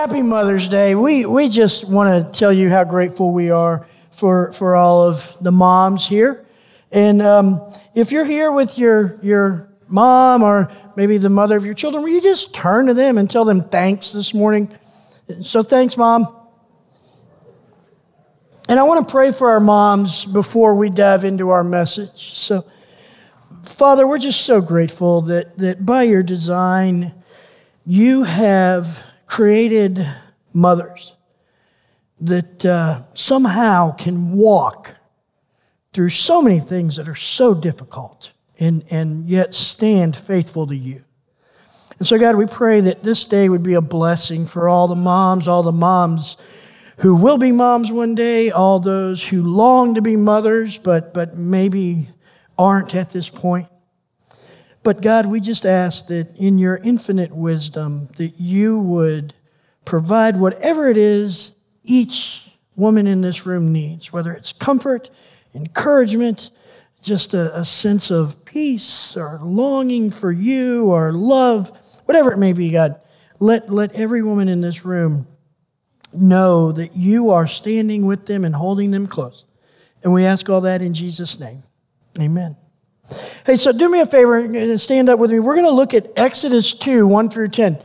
happy Mother's Day. We, we just want to tell you how grateful we are for, for all of the moms here. And um, if you're here with your, your mom or maybe the mother of your children, will you just turn to them and tell them thanks this morning? So thanks, Mom. And I want to pray for our moms before we dive into our message. So, Father, we're just so grateful that, that by your design, you have created mothers that uh, somehow can walk through so many things that are so difficult and, and yet stand faithful to you. And so, God, we pray that this day would be a blessing for all the moms, all the moms who will be moms one day, all those who long to be mothers, but, but maybe aren't at this point. But God, we just ask that in your infinite wisdom, that you would provide whatever it is each woman in this room needs, whether it's comfort, encouragement, just a, a sense of peace or longing for you or love, whatever it may be, God. Let, let every woman in this room know that you are standing with them and holding them close. And we ask all that in Jesus' name. Amen. Hey, so do me a favor and stand up with me. We're going to look at Exodus 2, 1 through 10.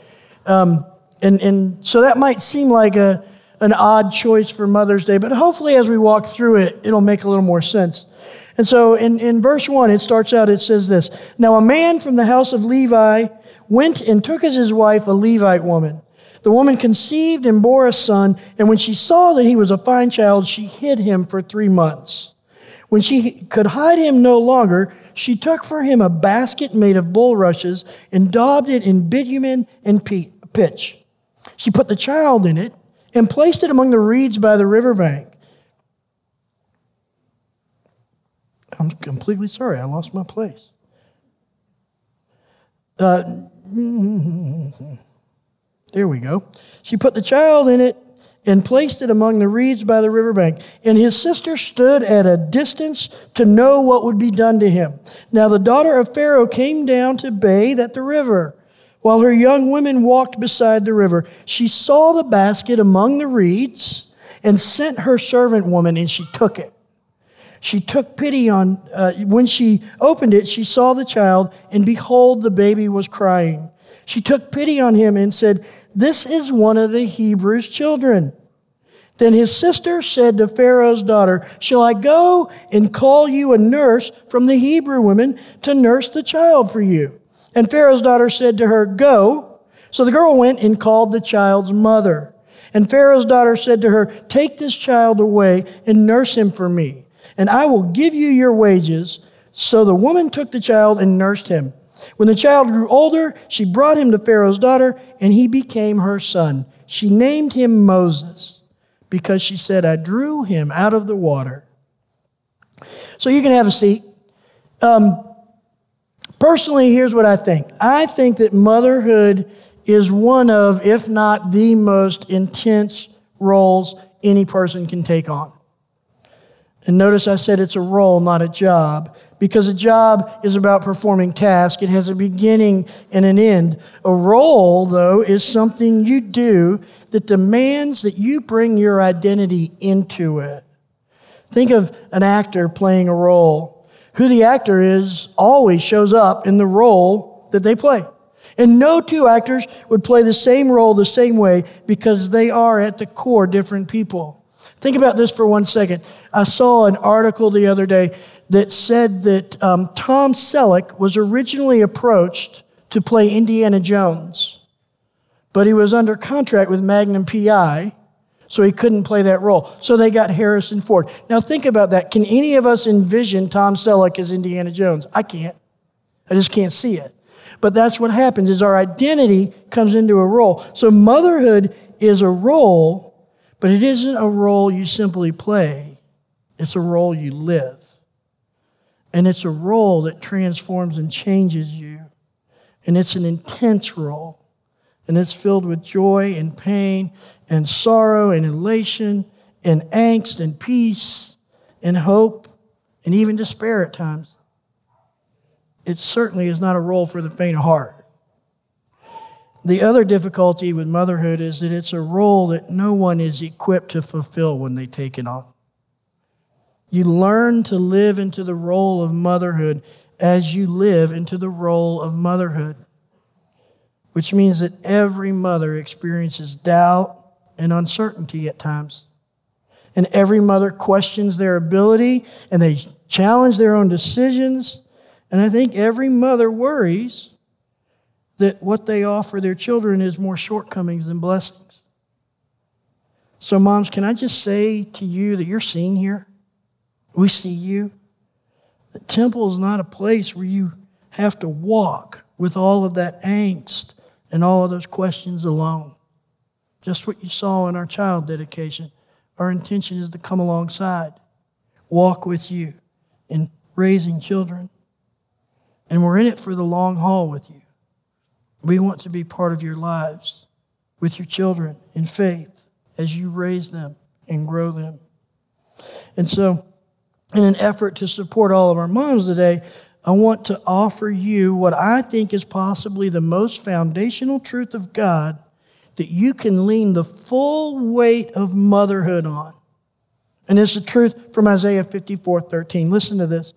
Um, and, and so that might seem like a, an odd choice for Mother's Day, but hopefully as we walk through it, it'll make a little more sense. And so in, in verse 1, it starts out, it says this Now a man from the house of Levi went and took as his wife a Levite woman. The woman conceived and bore a son, and when she saw that he was a fine child, she hid him for three months. When she could hide him no longer, she took for him a basket made of bulrushes and daubed it in bitumen and pitch. She put the child in it and placed it among the reeds by the riverbank. I'm completely sorry, I lost my place. Uh, there we go. She put the child in it and placed it among the reeds by the riverbank. And his sister stood at a distance to know what would be done to him. Now the daughter of Pharaoh came down to bathe at the river. While her young women walked beside the river, she saw the basket among the reeds and sent her servant woman, and she took it. She took pity on, uh, when she opened it, she saw the child, and behold, the baby was crying. She took pity on him and said, this is one of the Hebrews' children. Then his sister said to Pharaoh's daughter, Shall I go and call you a nurse from the Hebrew women to nurse the child for you? And Pharaoh's daughter said to her, Go. So the girl went and called the child's mother. And Pharaoh's daughter said to her, Take this child away and nurse him for me, and I will give you your wages. So the woman took the child and nursed him. When the child grew older, she brought him to Pharaoh's daughter, and he became her son. She named him Moses because she said, I drew him out of the water. So you can have a seat. Um, personally, here's what I think I think that motherhood is one of, if not the most intense roles any person can take on. And notice I said it's a role, not a job because a job is about performing tasks. It has a beginning and an end. A role, though, is something you do that demands that you bring your identity into it. Think of an actor playing a role. Who the actor is always shows up in the role that they play. And no two actors would play the same role the same way because they are at the core different people. Think about this for one second. I saw an article the other day that said that um, Tom Selleck was originally approached to play Indiana Jones, but he was under contract with Magnum PI, so he couldn't play that role. So they got Harrison Ford. Now think about that. Can any of us envision Tom Selleck as Indiana Jones? I can't. I just can't see it. But that's what happens is our identity comes into a role. So motherhood is a role, but it isn't a role you simply play. It's a role you live. And it's a role that transforms and changes you. And it's an intense role. And it's filled with joy and pain and sorrow and elation and angst and peace and hope and even despair at times. It certainly is not a role for the faint of heart. the other difficulty with motherhood is that it's a role that no one is equipped to fulfill when they take it on. You learn to live into the role of motherhood as you live into the role of motherhood, which means that every mother experiences doubt and uncertainty at times. And every mother questions their ability and they challenge their own decisions. And I think every mother worries that what they offer their children is more shortcomings than blessings. So, moms, can I just say to you that you're seen here? We see you. The temple is not a place where you have to walk with all of that angst and all of those questions alone. Just what you saw in our child dedication. Our intention is to come alongside, walk with you in raising children. And we're in it for the long haul with you. We want to be part of your lives with your children in faith as you raise them and grow them. And so, in an effort to support all of our moms today, I want to offer you what I think is possibly the most foundational truth of God that you can lean the full weight of motherhood on. And it's the truth from Isaiah 54 13. Listen to this.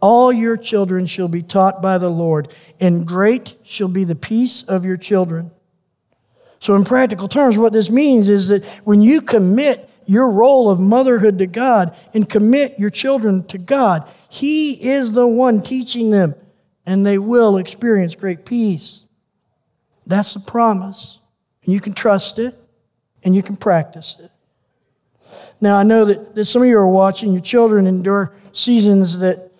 All your children shall be taught by the Lord, and great shall be the peace of your children. So, in practical terms, what this means is that when you commit your role of motherhood to God and commit your children to God, He is the one teaching them, and they will experience great peace. That's the promise. And you can trust it, and you can practice it. Now, I know that, that some of you are watching, your children endure seasons that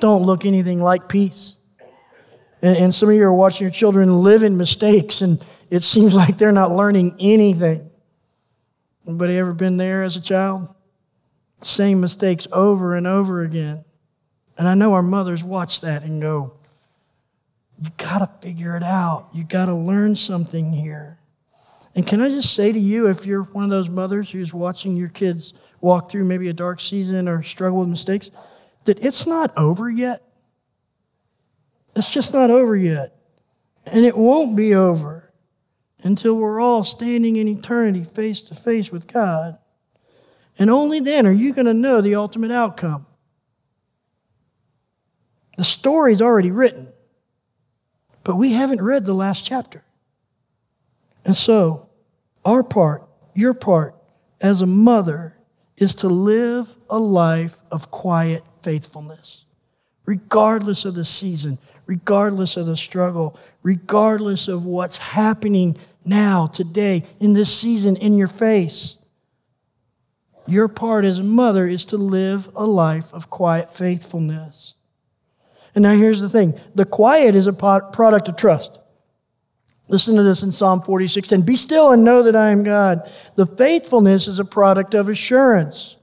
don't look anything like peace. And, and some of you are watching your children live in mistakes, and it seems like they're not learning anything. Anybody ever been there as a child? Same mistakes over and over again. And I know our mothers watch that and go, you got to figure it out. You got to learn something here. And can I just say to you, if you're one of those mothers who's watching your kids walk through maybe a dark season or struggle with mistakes, that it's not over yet. It's just not over yet. And it won't be over until we're all standing in eternity face to face with God. And only then are you going to know the ultimate outcome. The story's already written, but we haven't read the last chapter. And so, our part, your part as a mother, is to live a life of quiet faithfulness, regardless of the season, regardless of the struggle, regardless of what's happening now, today, in this season, in your face. Your part as a mother is to live a life of quiet faithfulness. And now here's the thing the quiet is a product of trust. Listen to this in Psalm 46 and be still and know that I am God. The faithfulness is a product of assurance.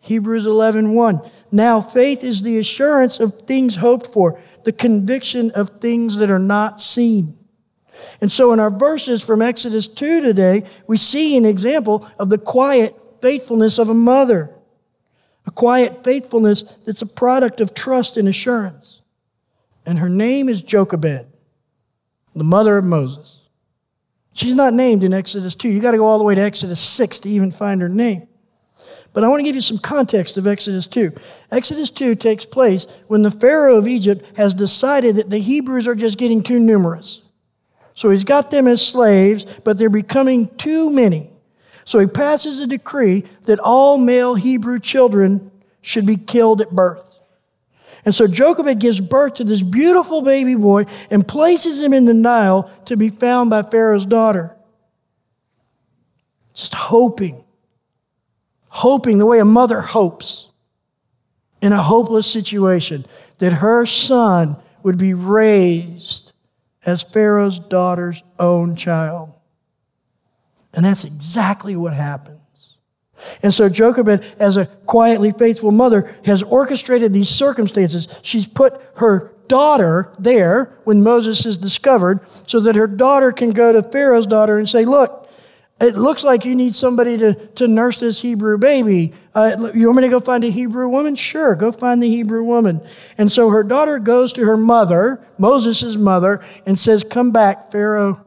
Hebrews 11 1. Now, faith is the assurance of things hoped for, the conviction of things that are not seen. And so, in our verses from Exodus 2 today, we see an example of the quiet faithfulness of a mother, a quiet faithfulness that's a product of trust and assurance. And her name is Jochebed, the mother of Moses. She's not named in Exodus 2. You got to go all the way to Exodus 6 to even find her name. But I want to give you some context of Exodus 2. Exodus 2 takes place when the Pharaoh of Egypt has decided that the Hebrews are just getting too numerous. So he's got them as slaves, but they're becoming too many. So he passes a decree that all male Hebrew children should be killed at birth. And so Jochebed gives birth to this beautiful baby boy and places him in the Nile to be found by Pharaoh's daughter. Just hoping hoping the way a mother hopes in a hopeless situation that her son would be raised as Pharaoh's daughter's own child. And that's exactly what happens. And so Jochebed, as a quietly faithful mother, has orchestrated these circumstances. She's put her daughter there when Moses is discovered so that her daughter can go to Pharaoh's daughter and say, Look, it looks like you need somebody to, to nurse this Hebrew baby. Uh, you want me to go find a Hebrew woman? Sure, go find the Hebrew woman. And so her daughter goes to her mother, Moses' mother, and says, Come back, Pharaoh's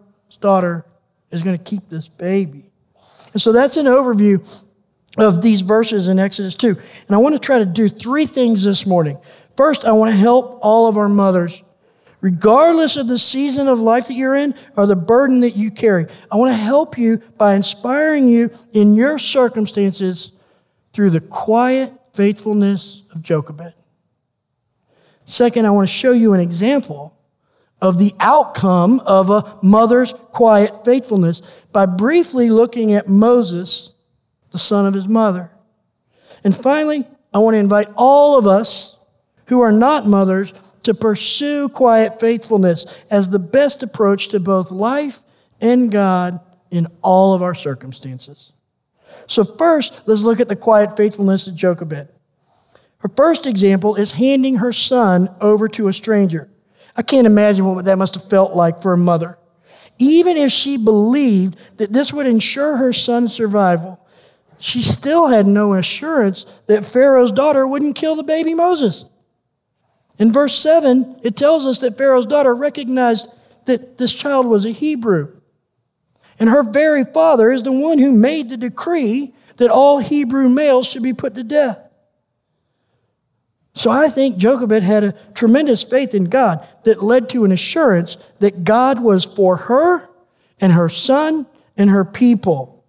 daughter is going to keep this baby. And so that's an overview of these verses in Exodus 2. And I want to try to do three things this morning. First, I want to help all of our mothers, regardless of the season of life that you're in or the burden that you carry. I want to help you by inspiring you in your circumstances through the quiet faithfulness of Jochebed. Second, I want to show you an example of the outcome of a mother's quiet faithfulness by briefly looking at Moses, the son of his mother. And finally, I want to invite all of us who are not mothers to pursue quiet faithfulness as the best approach to both life and God in all of our circumstances. So, first, let's look at the quiet faithfulness of Jochebed. Her first example is handing her son over to a stranger. I can't imagine what that must have felt like for a mother. Even if she believed that this would ensure her son's survival, she still had no assurance that Pharaoh's daughter wouldn't kill the baby Moses. In verse 7, it tells us that Pharaoh's daughter recognized that this child was a Hebrew. And her very father is the one who made the decree that all Hebrew males should be put to death. So I think Jochebed had a tremendous faith in God that led to an assurance that God was for her and her son and her people.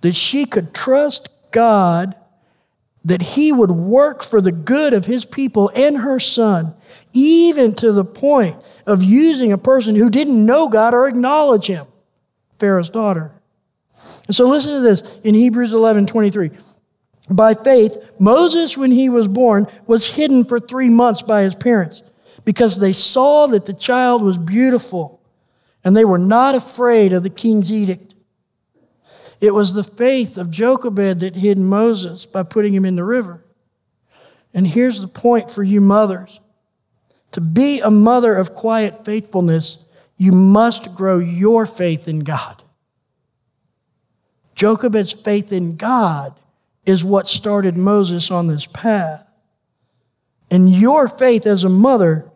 That she could trust God that he would work for the good of his people and her son, even to the point of using a person who didn't know God or acknowledge him, Pharaoh's daughter. And so listen to this in Hebrews 11 23. By faith, Moses, when he was born, was hidden for three months by his parents because they saw that the child was beautiful and they were not afraid of the king's edict. It was the faith of Jochebed that hid Moses by putting him in the river. And here's the point for you mothers to be a mother of quiet faithfulness, you must grow your faith in God. Jochebed's faith in God is what started Moses on this path. And your faith as a mother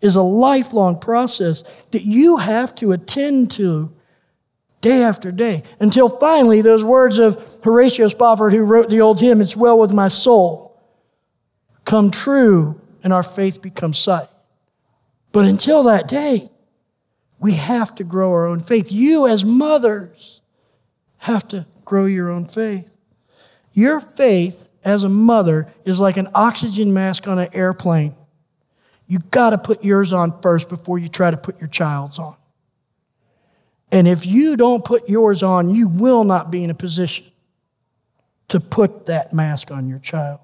is a lifelong process that you have to attend to day after day until finally those words of Horatio Spafford, who wrote the old hymn, It's Well With My Soul, come true and our faith becomes sight. But until that day, we have to grow our own faith. You, as mothers, have to grow your own faith. Your faith as a mother is like an oxygen mask on an airplane. You've got to put yours on first before you try to put your child's on. And if you don't put yours on, you will not be in a position to put that mask on your child.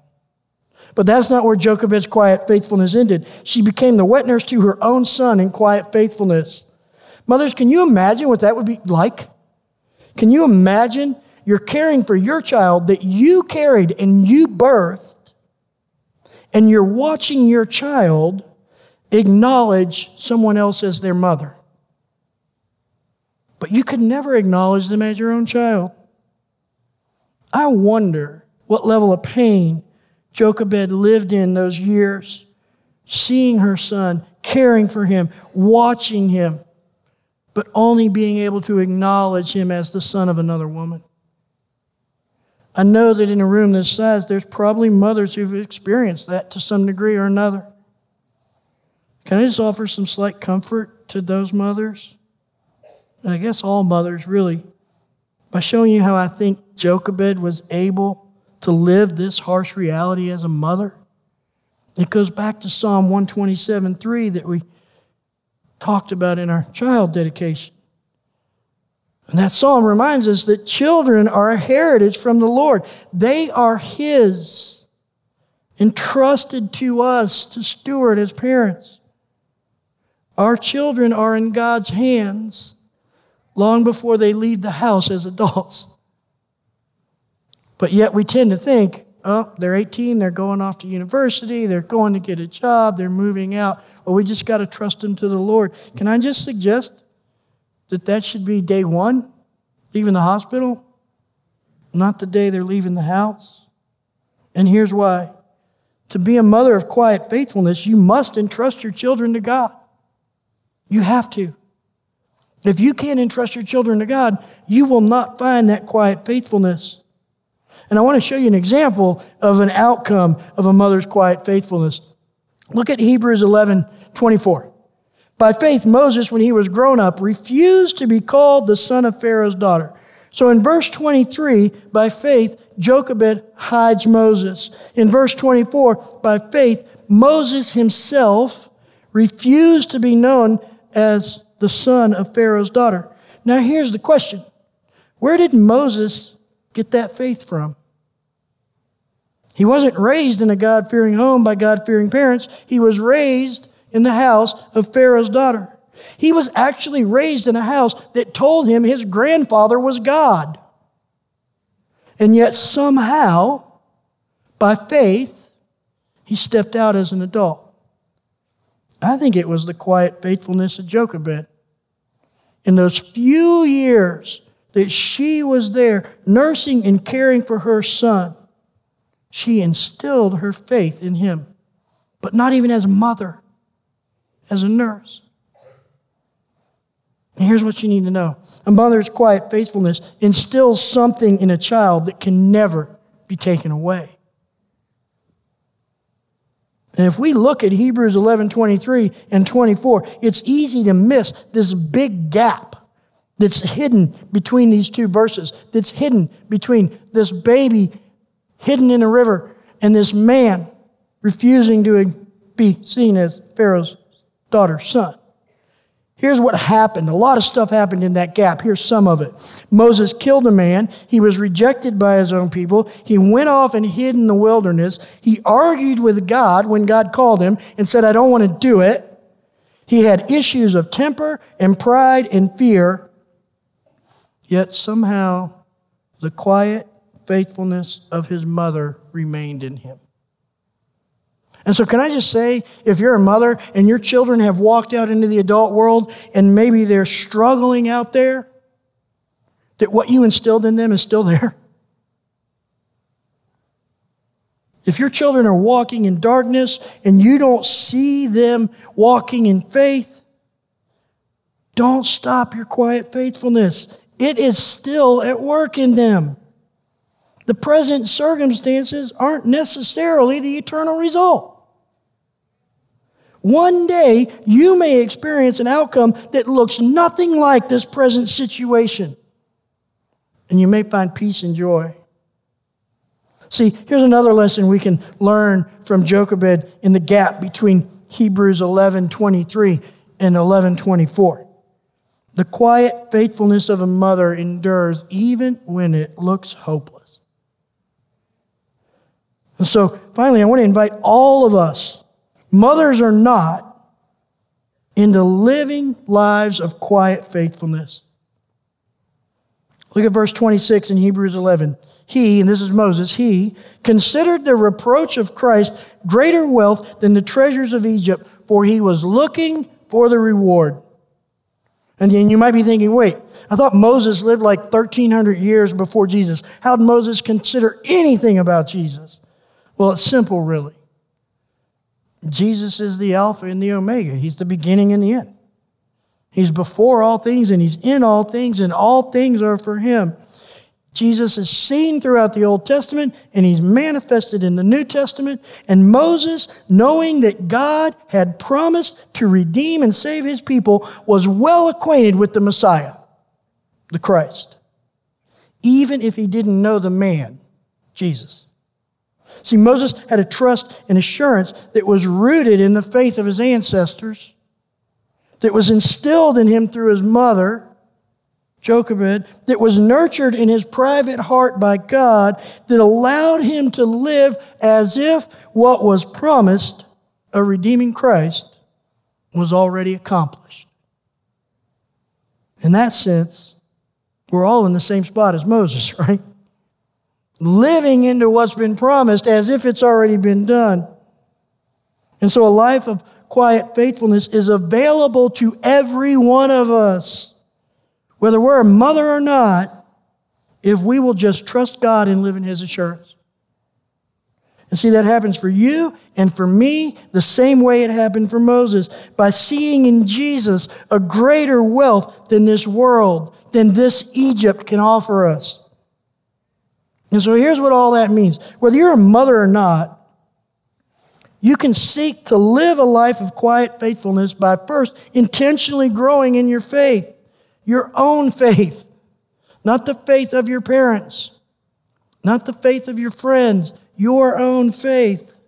But that's not where Jochebed's quiet faithfulness ended. She became the wet nurse to her own son in quiet faithfulness. Mothers, can you imagine what that would be like? Can you imagine you're caring for your child that you carried and you birthed, and you're watching your child acknowledge someone else as their mother. But you could never acknowledge them as your own child. I wonder what level of pain Jochebed lived in those years, seeing her son, caring for him, watching him, but only being able to acknowledge him as the son of another woman. I know that in a room this size, there's probably mothers who've experienced that to some degree or another. Can I just offer some slight comfort to those mothers? And I guess all mothers, really, by showing you how I think Jochebed was able to live this harsh reality as a mother. It goes back to Psalm 127 3 that we talked about in our child dedication. And that psalm reminds us that children are a heritage from the Lord. They are His, entrusted to us to steward as parents. Our children are in God's hands long before they leave the house as adults. But yet we tend to think, oh, they're 18, they're going off to university, they're going to get a job, they're moving out. Well, we just got to trust them to the Lord. Can I just suggest that that should be day one, leaving the hospital, not the day they're leaving the house. And here's why to be a mother of quiet faithfulness, you must entrust your children to God. You have to. If you can't entrust your children to God, you will not find that quiet faithfulness. And I want to show you an example of an outcome of a mother's quiet faithfulness. Look at Hebrews 11 24. By faith, Moses, when he was grown up, refused to be called the son of Pharaoh's daughter. So in verse 23, by faith, Jochebed hides Moses. In verse 24, by faith, Moses himself refused to be known as the son of Pharaoh's daughter. Now here's the question Where did Moses get that faith from? He wasn't raised in a God fearing home by God fearing parents. He was raised in the house of Pharaoh's daughter. He was actually raised in a house that told him his grandfather was God. And yet, somehow, by faith, he stepped out as an adult. I think it was the quiet faithfulness of Jochebed. In those few years that she was there nursing and caring for her son, she instilled her faith in him, but not even as a mother, as a nurse. And here's what you need to know a mother's quiet faithfulness instills something in a child that can never be taken away. And if we look at Hebrews 11 23 and 24, it's easy to miss this big gap that's hidden between these two verses, that's hidden between this baby hidden in a river and this man refusing to be seen as Pharaoh's daughter's son. Here's what happened. A lot of stuff happened in that gap. Here's some of it. Moses killed a man. He was rejected by his own people. He went off and hid in the wilderness. He argued with God when God called him and said, I don't want to do it. He had issues of temper and pride and fear. Yet somehow the quiet faithfulness of his mother remained in him. And so, can I just say, if you're a mother and your children have walked out into the adult world and maybe they're struggling out there, that what you instilled in them is still there? If your children are walking in darkness and you don't see them walking in faith, don't stop your quiet faithfulness. It is still at work in them. The present circumstances aren't necessarily the eternal result. One day, you may experience an outcome that looks nothing like this present situation. And you may find peace and joy. See, here's another lesson we can learn from Jochebed in the gap between Hebrews 11:23 and 11:24. The quiet faithfulness of a mother endures even when it looks hopeless. And so, finally, I want to invite all of us, mothers are not, into living lives of quiet faithfulness. Look at verse 26 in Hebrews 11. He, and this is Moses, he considered the reproach of Christ greater wealth than the treasures of Egypt, for he was looking for the reward. And then you might be thinking, wait, I thought Moses lived like 1,300 years before Jesus. How did Moses consider anything about Jesus? Well, it's simple, really. Jesus is the Alpha and the Omega, He's the beginning and the end. He's before all things and He's in all things, and all things are for Him. Jesus is seen throughout the Old Testament and he's manifested in the New Testament. And Moses, knowing that God had promised to redeem and save his people, was well acquainted with the Messiah, the Christ, even if he didn't know the man, Jesus. See, Moses had a trust and assurance that was rooted in the faith of his ancestors, that was instilled in him through his mother, Jochebed, that was nurtured in his private heart by God, that allowed him to live as if what was promised, a redeeming Christ, was already accomplished. In that sense, we're all in the same spot as Moses, right? Living into what's been promised as if it's already been done. And so a life of quiet faithfulness is available to every one of us, whether we're a mother or not, if we will just trust God and live in His assurance. And see, that happens for you and for me the same way it happened for Moses by seeing in Jesus a greater wealth than this world, than this Egypt can offer us. And so here's what all that means whether you're a mother or not, you can seek to live a life of quiet faithfulness by first intentionally growing in your faith, your own faith, not the faith of your parents, not the faith of your friends, your own faith.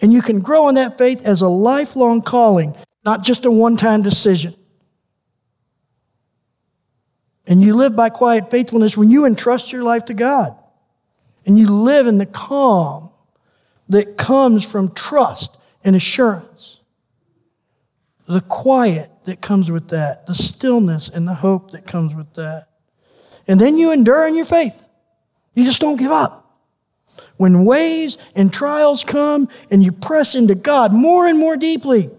And you can grow in that faith as a lifelong calling, not just a one time decision. And you live by quiet faithfulness when you entrust your life to God. And you live in the calm that comes from trust and assurance. The quiet that comes with that, the stillness and the hope that comes with that. And then you endure in your faith. You just don't give up. When ways and trials come and you press into God more and more deeply,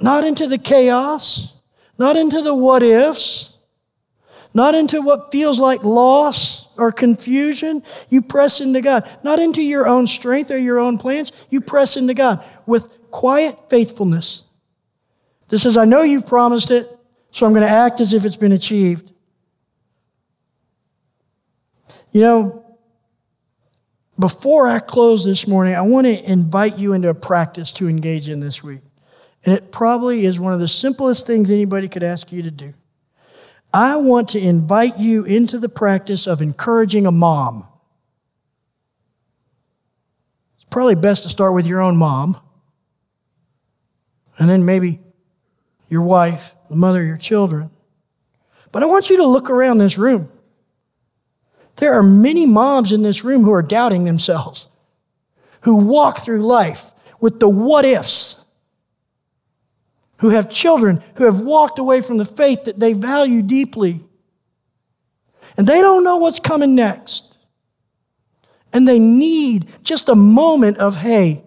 not into the chaos, not into the what ifs, not into what feels like loss or confusion, you press into God. Not into your own strength or your own plans, you press into God with quiet faithfulness. This says, I know you've promised it, so I'm going to act as if it's been achieved. You know, before I close this morning, I want to invite you into a practice to engage in this week. And it probably is one of the simplest things anybody could ask you to do. I want to invite you into the practice of encouraging a mom. It's probably best to start with your own mom, and then maybe your wife, the mother of your children. But I want you to look around this room. There are many moms in this room who are doubting themselves, who walk through life with the what ifs, who have children who have walked away from the faith that they value deeply. And they don't know what's coming next. And they need just a moment of, hey,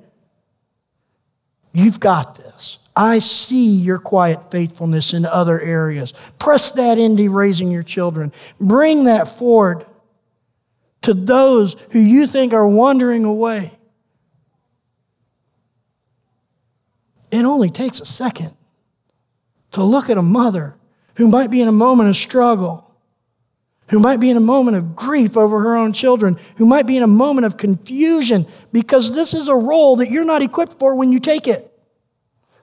you've got this. I see your quiet faithfulness in other areas. Press that into raising your children. Bring that forward to those who you think are wandering away. It only takes a second to look at a mother who might be in a moment of struggle, who might be in a moment of grief over her own children, who might be in a moment of confusion because this is a role that you're not equipped for when you take it.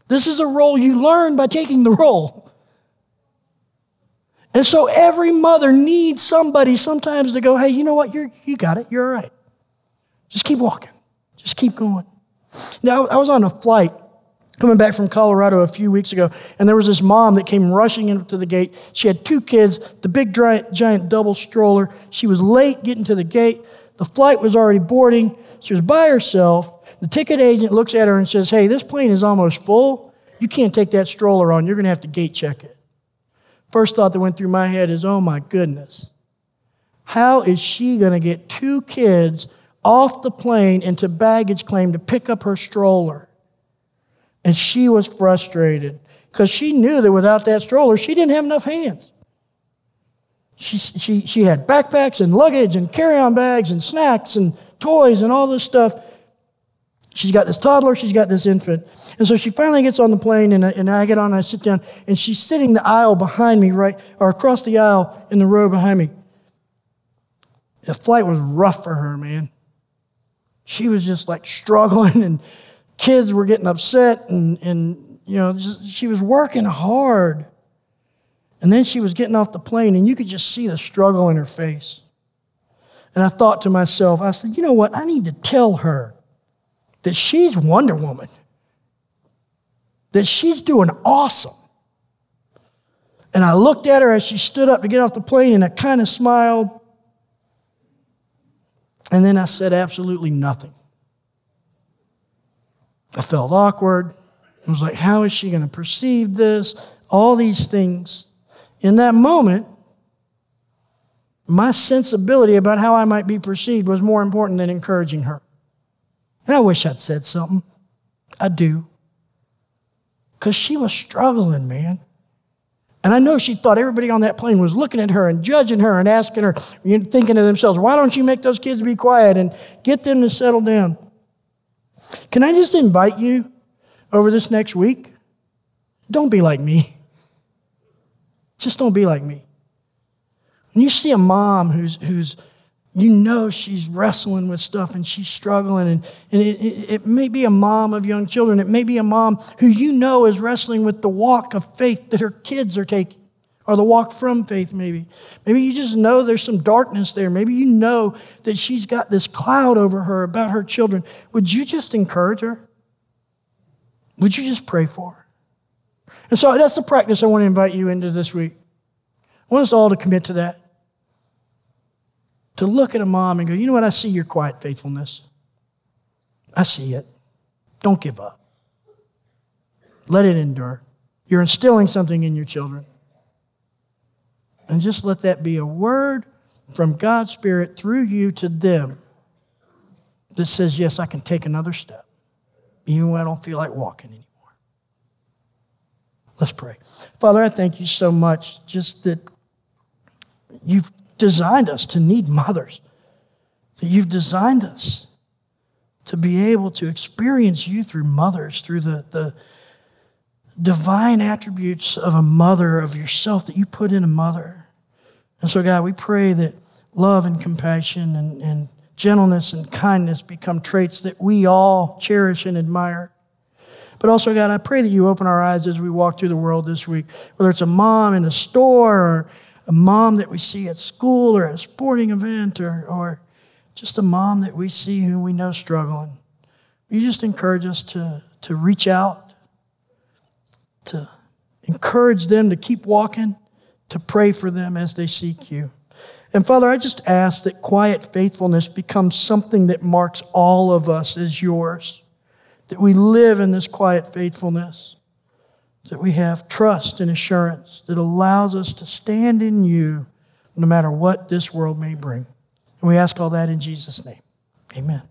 This is a role you learn by taking the role. And so every mother needs somebody sometimes to go, hey, you know what? You're, you got it. You're all right. Just keep walking. Just keep going. Now, I was on a flight coming back from Colorado a few weeks ago, and there was this mom that came rushing into the gate. She had two kids, the big giant, giant double stroller. She was late getting to the gate. The flight was already boarding. She was by herself. The ticket agent looks at her and says, Hey, this plane is almost full. You can't take that stroller on. You're going to have to gate check it. First thought that went through my head is, oh my goodness, how is she going to get two kids off the plane into baggage claim to pick up her stroller? And she was frustrated because she knew that without that stroller, she didn't have enough hands. She, she, she had backpacks and luggage and carry on bags and snacks and toys and all this stuff. She's got this toddler, she's got this infant. And so she finally gets on the plane, and I, and I get on and I sit down, and she's sitting the aisle behind me, right, or across the aisle in the row behind me. The flight was rough for her, man. She was just like struggling, and kids were getting upset, and, and you know, just, she was working hard. And then she was getting off the plane, and you could just see the struggle in her face. And I thought to myself, I said, you know what? I need to tell her that she's Wonder Woman, that she's doing awesome. And I looked at her as she stood up to get off the plane and I kind of smiled. And then I said absolutely nothing. I felt awkward. I was like, how is she going to perceive this? All these things. In that moment, my sensibility about how I might be perceived was more important than encouraging her. And I wish I'd said something. I do. Because she was struggling, man. And I know she thought everybody on that plane was looking at her and judging her and asking her, thinking to themselves, why don't you make those kids be quiet and get them to settle down? Can I just invite you over this next week? Don't be like me. Just don't be like me. When you see a mom who's, who's you know she's wrestling with stuff and she's struggling, and, and it, it, it may be a mom of young children, it may be a mom who you know is wrestling with the walk of faith that her kids are taking, or the walk from faith, maybe. Maybe you just know there's some darkness there. Maybe you know that she's got this cloud over her about her children. Would you just encourage her? Would you just pray for her? And so that's the practice I want to invite you into this week. I want us all to commit to that to look at a mom and go, you know what? I see your quiet faithfulness. I see it. Don't give up. Let it endure. You're instilling something in your children. And just let that be a word from God's Spirit through you to them that says, yes, I can take another step, even when I don't feel like walking anymore. Let's pray. Father, I thank you so much just that you've designed us to need mothers, that you've designed us to be able to experience you through mothers, through the, the divine attributes of a mother, of yourself that you put in a mother. And so, God, we pray that love and compassion and, and gentleness and kindness become traits that we all cherish and admire. But also, God, I pray that you open our eyes as we walk through the world this week, whether it's a mom in a store or a mom that we see at school or at a sporting event or, or just a mom that we see who we know struggling. You just encourage us to, to reach out, to encourage them to keep walking, to pray for them as they seek you. And Father, I just ask that quiet faithfulness becomes something that marks all of us as yours, that we live in this quiet faithfulness that we have trust and assurance that allows us to stand in you no matter what this world may bring. And we ask all that in Jesus' name. Amen.